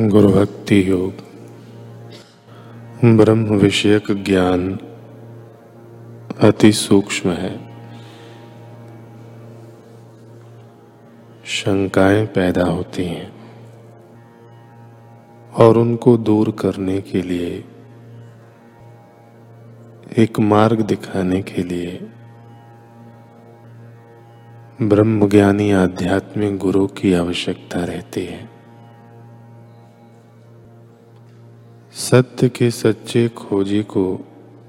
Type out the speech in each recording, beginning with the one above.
गुरु भक्ति योग। ब्रह्म विषयक ज्ञान अति सूक्ष्म है। शंकाएँ पैदा होती हैं और उनको दूर करने के लिए, एक मार्ग दिखाने के लिए, ब्रह्मज्ञानी आध्यात्मिक गुरु की आवश्यकता रहती है। सत्य के सच्चे खोजी को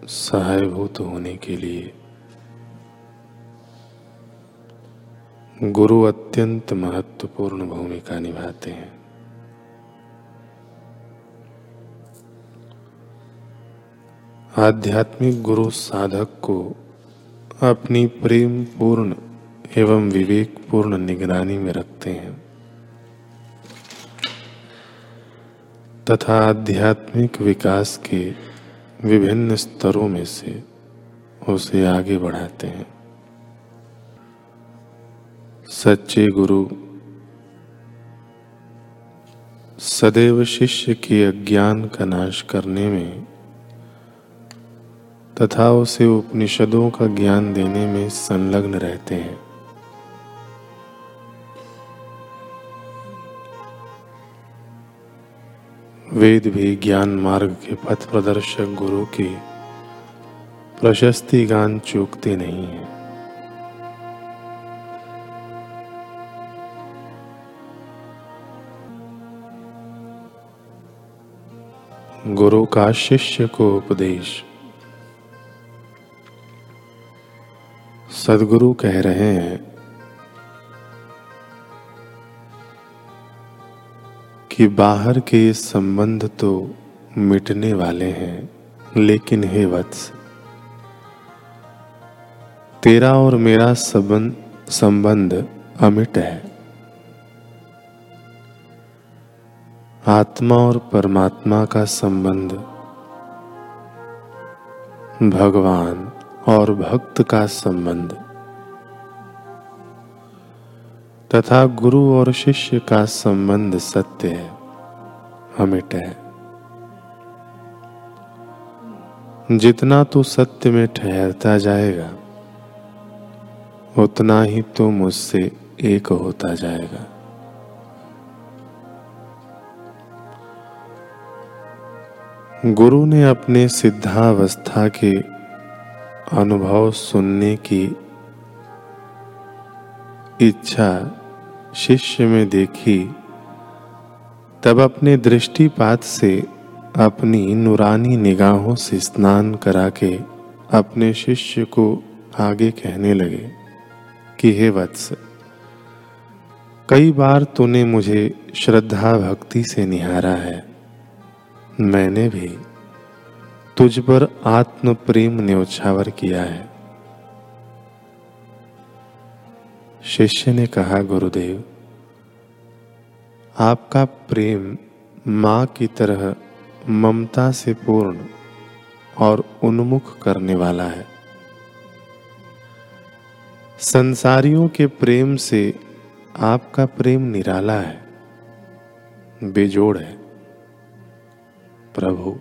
सहायभूत होने के लिए। गुरु अत्यंत महत्वपूर्ण भूमिका निभाते हैं। आध्यात्मिक गुरु साधक को अपनी प्रेम पूर्ण एवं विवेकपूर्ण निगरानी में रखते हैं। तथा आध्यात्मिक विकास के विभिन्न स्तरों में से उसे आगे बढ़ाते हैं। सच्चे गुरु, सदैव शिष्य के अज्ञान का नाश करने में तथा उसे उपनिषदों का ज्ञान देने में संलग्न रहते हैं। वेद भी ज्ञान मार्ग के पथ प्रदर्शक गुरु की प्रशस्ति गान चूकते नहीं है। गुरु का शिष्य को उपदेश। सदगुरु कह रहे हैं कि बाहर के संबंध तो मिटने वाले हैं, लेकिन हे वत्स, तेरा और मेरा संबंध संबंध अमिट है। आत्मा और परमात्मा का संबंध, भगवान और भक्त का संबंध। तथा गुरु और शिष्य का संबंध सत्य है। अमिट है जितना तू सत्य में ठहरता जाएगा, उतना ही तू मुझसे एक होता जाएगा। गुरु ने अपने सिद्धावस्था के अनुभव सुनने की इच्छा शिष्य में देखी, तब अपने दृष्टिपात से अपनी नुरानी निगाहों से स्नान करा के अपने शिष्य को आगे कहने लगे कि, हे वत्स, कई बार तूने मुझे श्रद्धा भक्ति से निहारा है। मैंने भी तुझ पर आत्म प्रेम ने उछावर किया है। शिष्य ने कहा, गुरुदेव, आपका प्रेम माँ की तरह ममता से पूर्ण और उन्मुख करने वाला है। संसारियों के प्रेम से आपका प्रेम निराला है, बेजोड़ है। प्रभु,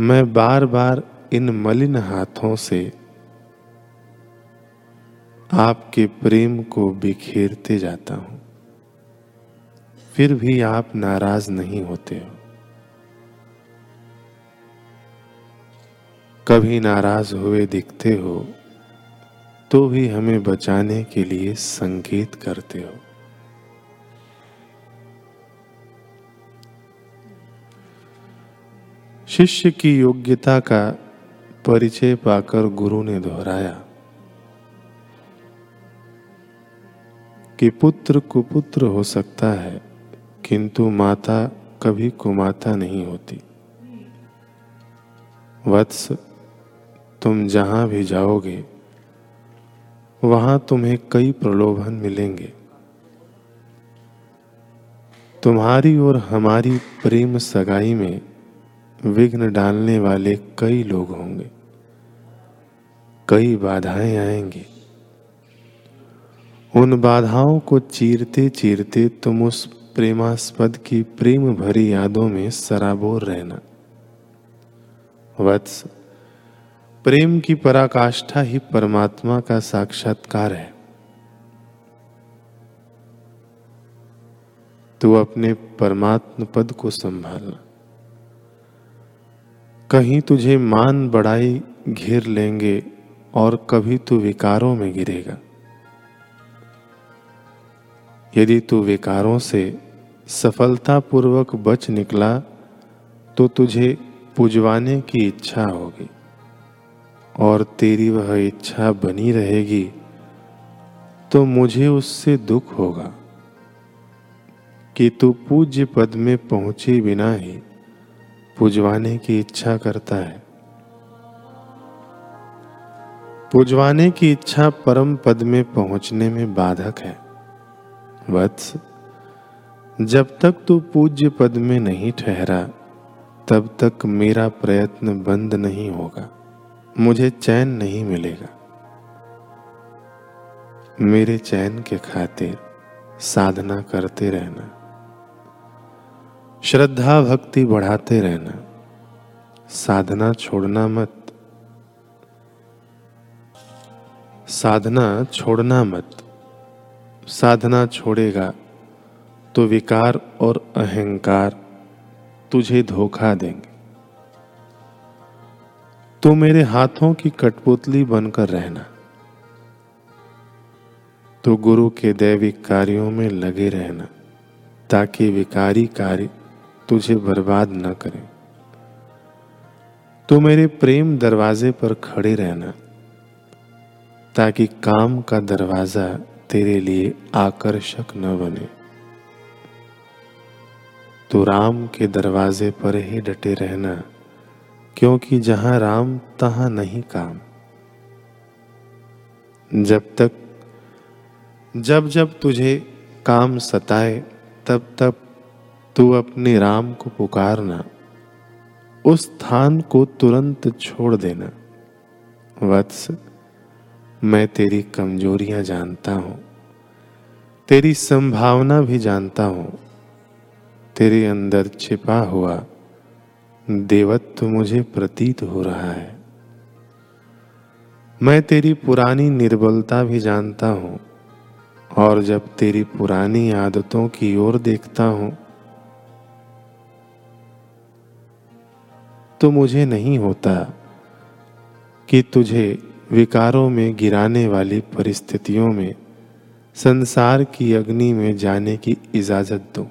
मैं बार बार इन मलिन हाथों से आपके प्रेम को बिखेरते जाता हूँ। फिर भी आप नाराज़ नहीं होते हो। कभी नाराज़ हुए दिखते हो तो भी हमें बचाने के लिए संकेत करते हो। शिष्य की योग्यता का परिचय पाकर गुरु ने दोहराया कि पुत्र कुपुत्र हो सकता है, किंतु माता कभी कुमाता नहीं होती। वत्स, तुम जहाँ भी जाओगे, वहाँ तुम्हें कई प्रलोभन मिलेंगे। तुम्हारी और हमारी प्रेम सगाई में विघ्न डालने वाले कई लोग होंगे, कई बाधाएँ आएँगी। उन बाधाओं को चीरते चीरते तुम उस प्रेमास्पद की प्रेम भरी यादों में सराबोर रहना। वत्स, प्रेम की पराकाष्ठा ही परमात्मा का साक्षात्कार है। तू अपने परमात्म पद को संभालना। कहीं तुझे मान बढ़ाई घेर लेंगे और कभी तू विकारों में गिरेगा। यदि तू विकारों से सफलतापूर्वक बच निकला तो तुझे पुजवाने की इच्छा होगी, और तेरी वह इच्छा बनी रहेगी तो मुझे उससे दुख होगा, कि तू पूज्य पद में पहुँचे बिना ही पुजवाने की इच्छा करता है। पुजवाने की इच्छा परम पद में पहुँचने में बाधक है। वत्स, जब तक तू पूज्य पद में नहीं ठहरा, तब तक मेरा प्रयत्न बंद नहीं होगा, मुझे चैन नहीं मिलेगा। मेरे चैन के खातिर साधना करते रहना, श्रद्धा भक्ति बढ़ाते रहना, साधना छोड़ना मत, साधना छोड़ना मत। साधना छोड़ेगा तो विकार और अहंकार तुझे धोखा देंगे। तो मेरे हाथों की कठपुतली बनकर रहना। तो गुरु के दैविक कार्यों में लगे रहना, ताकि विकारी कार्य तुझे बर्बाद न करें। तो मेरे प्रेम दरवाजे पर खड़े रहना, ताकि काम का दरवाज़ा तेरे लिए आकर्षक न बने। तो राम के दरवाजे पर ही डटे रहना, क्योंकि जहाँ राम तहां नहीं काम। जब तक, जब जब तुझे काम सताए, तब तब तू अपने राम को पुकारना, उस स्थान को तुरंत छोड़ देना। वत्स मैं तेरी कमजोरियाँ जानता हूँ, तेरी संभावना भी जानता हूँ। तेरे अंदर छिपा हुआ देवत्व मुझे प्रतीत हो रहा है। मैं तेरी पुरानी निर्बलता भी जानता हूँ, और जब तेरी पुरानी आदतों की ओर देखता हूँ तो मुझे नहीं होता कि तुझे विकारों में गिराने वाली परिस्थितियों में, संसार की अग्नि में जाने की इजाज़त दो।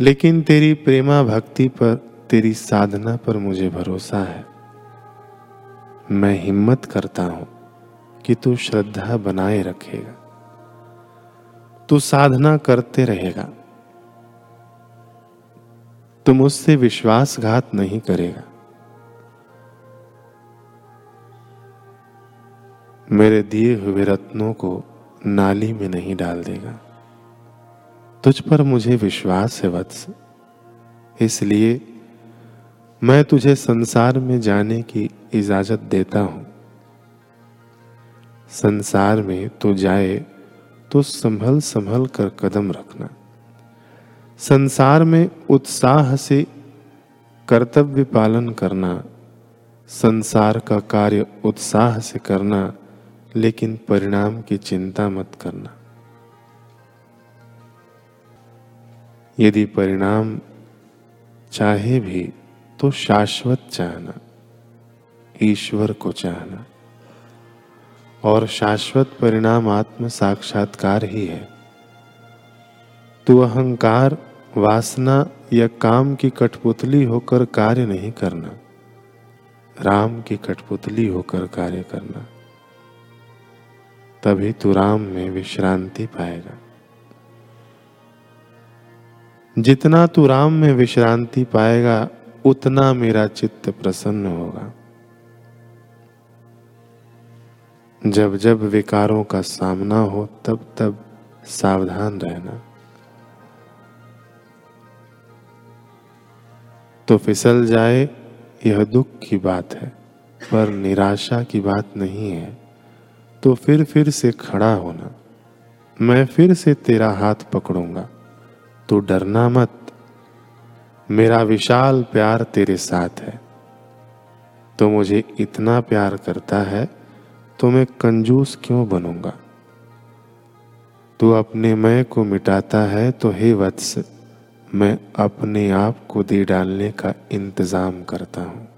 लेकिन तेरी प्रेमा भक्ति पर, तेरी साधना पर मुझे भरोसा है। मैं हिम्मत करता हूँ कि तू श्रद्धा बनाए रखेगा। तू साधना करते रहेगा। तुम उससे विश्वासघात नहीं करेगा। मेरे दिए हुए रत्नों को नाली में नहीं डाल देगा। तुझ पर मुझे विश्वास है वत्स। इसलिए मैं तुझे संसार में जाने की इजाज़त देता हूँ। संसार में तू जाए तो संभल संभल कर कदम रखना। संसार में उत्साह से कर्तव्य पालन करना। संसार का कार्य उत्साह से करना। लेकिन परिणाम की चिंता मत करना। यदि परिणाम चाहे भी तो शाश्वत चाहना, ईश्वर को चाहना। और शाश्वत परिणाम आत्म साक्षात्कार ही है। तो अहंकार, वासना या काम की कठपुतली होकर कार्य नहीं करना। राम की कठपुतली होकर कार्य करना। तभी तू राम में विश्रांति पाएगा। जितना तू राम में विश्रांति पाएगा, उतना मेरा चित्त प्रसन्न होगा। जब जब विकारों का सामना हो, तब तब सावधान रहना। तो फिसल जाए, यह दुख की बात है, पर निराशा की बात नहीं है। तो फिर फिर से खड़ा होना। मैं फिर से तेरा हाथ पकड़ूँगा। तू डरना मत। मेरा विशाल प्यार तेरे साथ है। तो मुझे इतना प्यार करता है तो मैं कंजूस क्यों बनूँगा? तू अपने मैं को मिटाता है तो हे वत्स, मैं अपने आप को दे डालने का इंतज़ाम करता हूँ।